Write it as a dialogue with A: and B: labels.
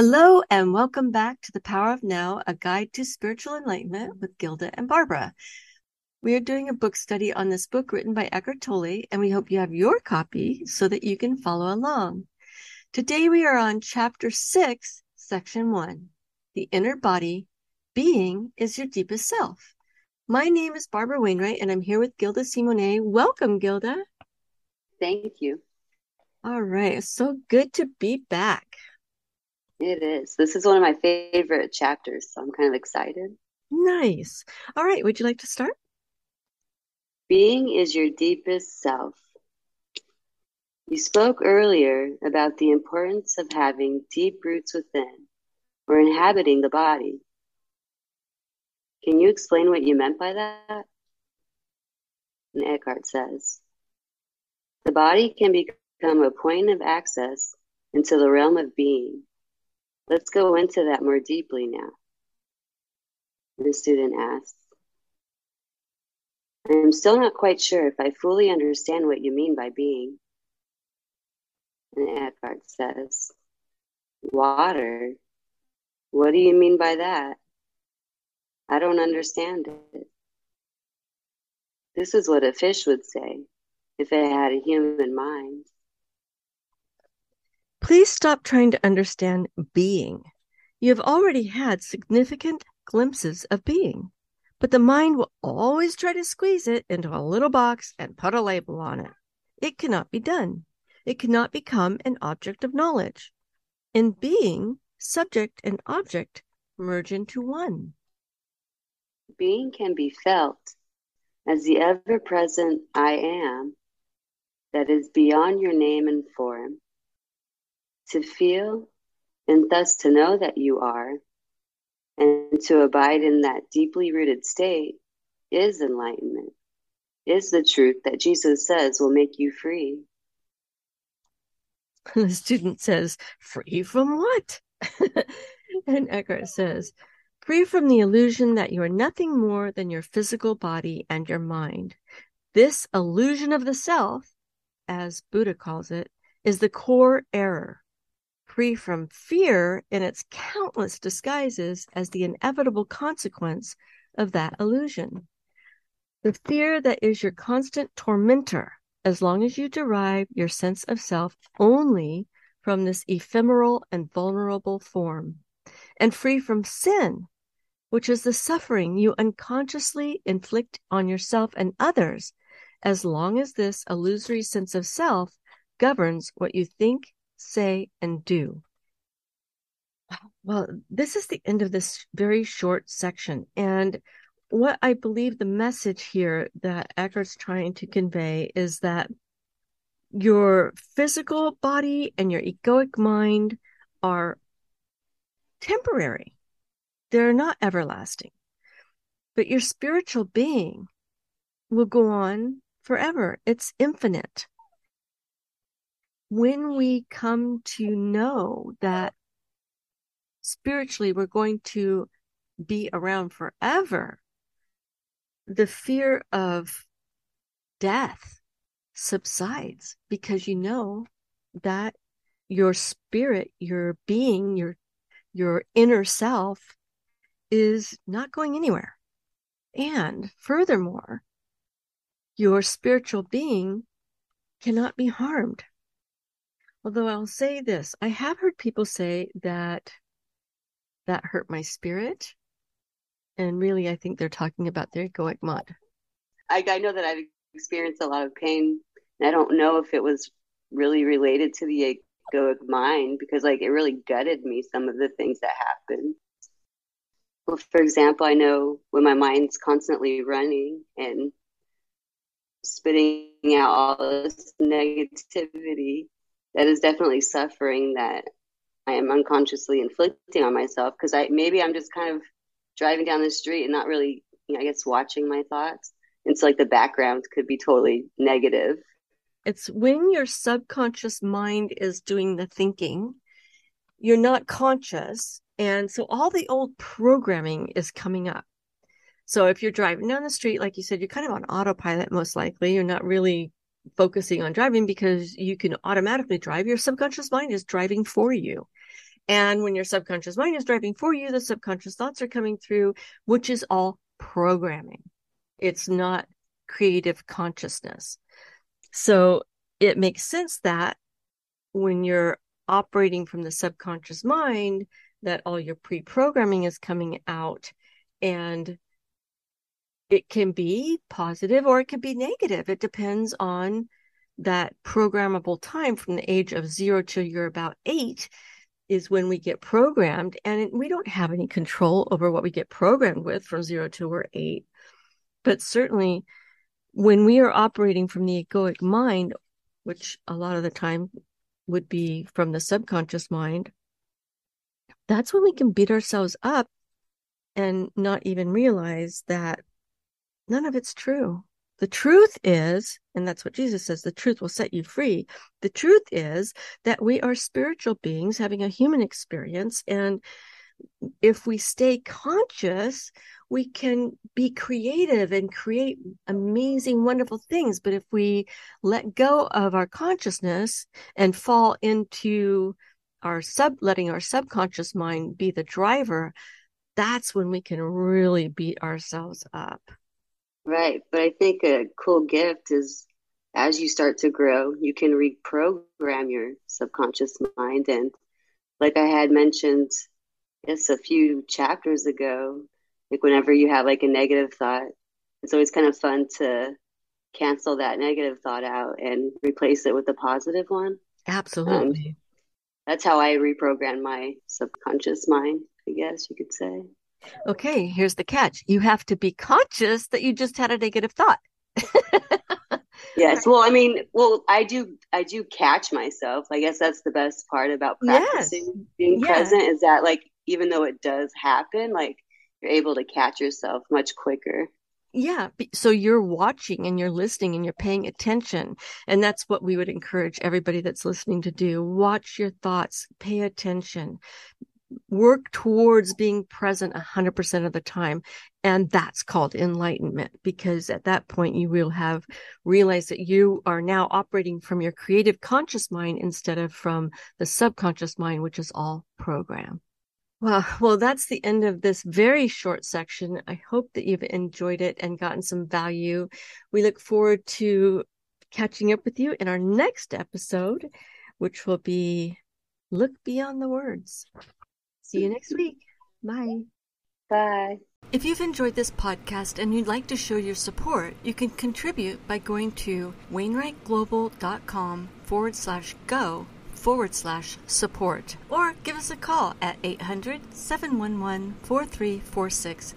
A: Hello and welcome back to The Power of Now, a guide to spiritual enlightenment with Gilda and Barbara. We are doing a book study on this book written by Eckhart Tolle, and we hope you have your copy so that you can follow along. Today we are on chapter six, section one. The inner body, being is your deepest self. My name is Barbara Wainwright, and I'm here with Gilda Simonet. Welcome, Gilda.
B: Thank you.
A: All right. So good to be back.
B: It is. This is one of my favorite chapters, so I'm kind of excited.
A: Nice. All right. Would you like to start?
B: Being is your deepest self. You spoke earlier about the importance of having deep roots within or inhabiting the body. Can you explain what you meant by that? And Eckhart says the body can become a point of access into the realm of being. Let's go into that more deeply now. The student asks, I am still not quite sure if I fully understand what you mean by being. And Eckhart says, Water? What do you mean by that? I don't understand it. This is what a fish would say if it had a human mind.
A: Please stop trying to understand being. You have already had significant glimpses of being, but the mind will always try to squeeze it into a little box and put a label on it. It cannot be done. It cannot become an object of knowledge. In being, subject and object merge into one.
B: Being can be felt as the ever present I am that is beyond your name and form. To feel and thus to know that you are and to abide in that deeply rooted state is enlightenment, is the truth that Jesus says will make you free.
A: The student says, Free from what? and Eckhart says, Free from the illusion that you are nothing more than your physical body and your mind. This illusion of the self as Buddha calls it, is the core error, free from fear in its countless disguises as the inevitable consequence of that illusion. The fear that is your constant tormentor as long as you derive your sense of self only from this ephemeral and vulnerable form, and free from sin, which is the suffering you unconsciously inflict on yourself and others as long as this illusory sense of self governs what you think, say, and do. Well, this is the end of this very short section. And what I believe the message here that Eckhart's trying to convey is that your physical body and your egoic mind are temporary, they're not everlasting. But your spiritual being will go on forever. It's infinite. When we come to know that spiritually we're going to be around forever, the fear of death subsides because you know that your spirit, your being, your your inner self is not going anywhere. And furthermore, your spiritual being cannot be harmed. Although I'll say this, I have heard people say that that hurt my spirit. And really, I think they're talking about their egoic mud.
B: I, I know that I've experienced a lot of pain. And I don't know if it was really related to the egoic mind because, like, it really gutted me some of the things that happened. Well, for example, I know when my mind's constantly running and spitting out all this negativity that is definitely suffering that I am unconsciously inflicting on myself because I maybe I'm just kind of driving down the street and not really, you know, I guess watching my thoughts. And so like the background could be totally negative.
A: It's when your subconscious mind is doing the thinking, you're not conscious. And so all the old programming is coming up. So if you're driving down the street, like you said, you're kind of on autopilot, most likely. You're not really focusing on driving because you can automatically drive. Your subconscious mind is driving for you. And when your subconscious mind is driving for you, the subconscious thoughts are coming through, which is all programming. It's not creative consciousness. So it makes sense that when you're operating from the subconscious mind, that all your pre programming is coming out and it can be positive or it can be negative. It depends on that programmable time from the age of zero till you're about eight is when we get programmed and we don't have any control over what we get programmed with from zero to we're eight but certainly when we are operating from the egoic mind which a lot of the time would be from the subconscious mind that's when we can beat ourselves up and not even realize that none of it's true the truth is, and that's what Jesus says, the truth will set you free. The truth is that we are spiritual beings having a human experience. And if we stay conscious, we can be creative and create amazing, wonderful things. But if we let go of our consciousness and fall into our sub, letting our subconscious mind be the driver, that's when we can really beat ourselves up.
B: Right. But I think a cool gift is as you start to grow, you can reprogram your subconscious mind. And like I had mentioned just a few chapters ago, like whenever you have like a negative thought, it's always kind of fun to cancel that negative thought out and replace it with a positive one.
A: Absolutely. Um,
B: that's how I reprogram my subconscious mind, I guess you could say.
A: Okay, here's the catch. You have to be conscious that you just had a negative thought.
B: yes. Well, I mean, well, I do I do catch myself. I guess that's the best part about practicing yes. being yes. present is that like even though it does happen, like you're able to catch yourself much quicker.
A: Yeah. So you're watching and you're listening and you're paying attention. And that's what we would encourage everybody that's listening to do. Watch your thoughts, pay attention, work towards being present 100% of the time. And that's called enlightenment because at that point you will have realized that you are now operating from your creative conscious mind instead of from the subconscious mind, which is all program. Well, well, that's the end of this very short section. I hope that you've enjoyed it and gotten some value. We look forward to catching up with you in our next episode, which will be Look Beyond the Words. See you next week. Bye.
B: Bye.
A: If you've enjoyed this podcast and you'd like to show your support, you can contribute by going to wainwrightglobal.com forward slash go forward slash support or give us a call at 800 711 4346.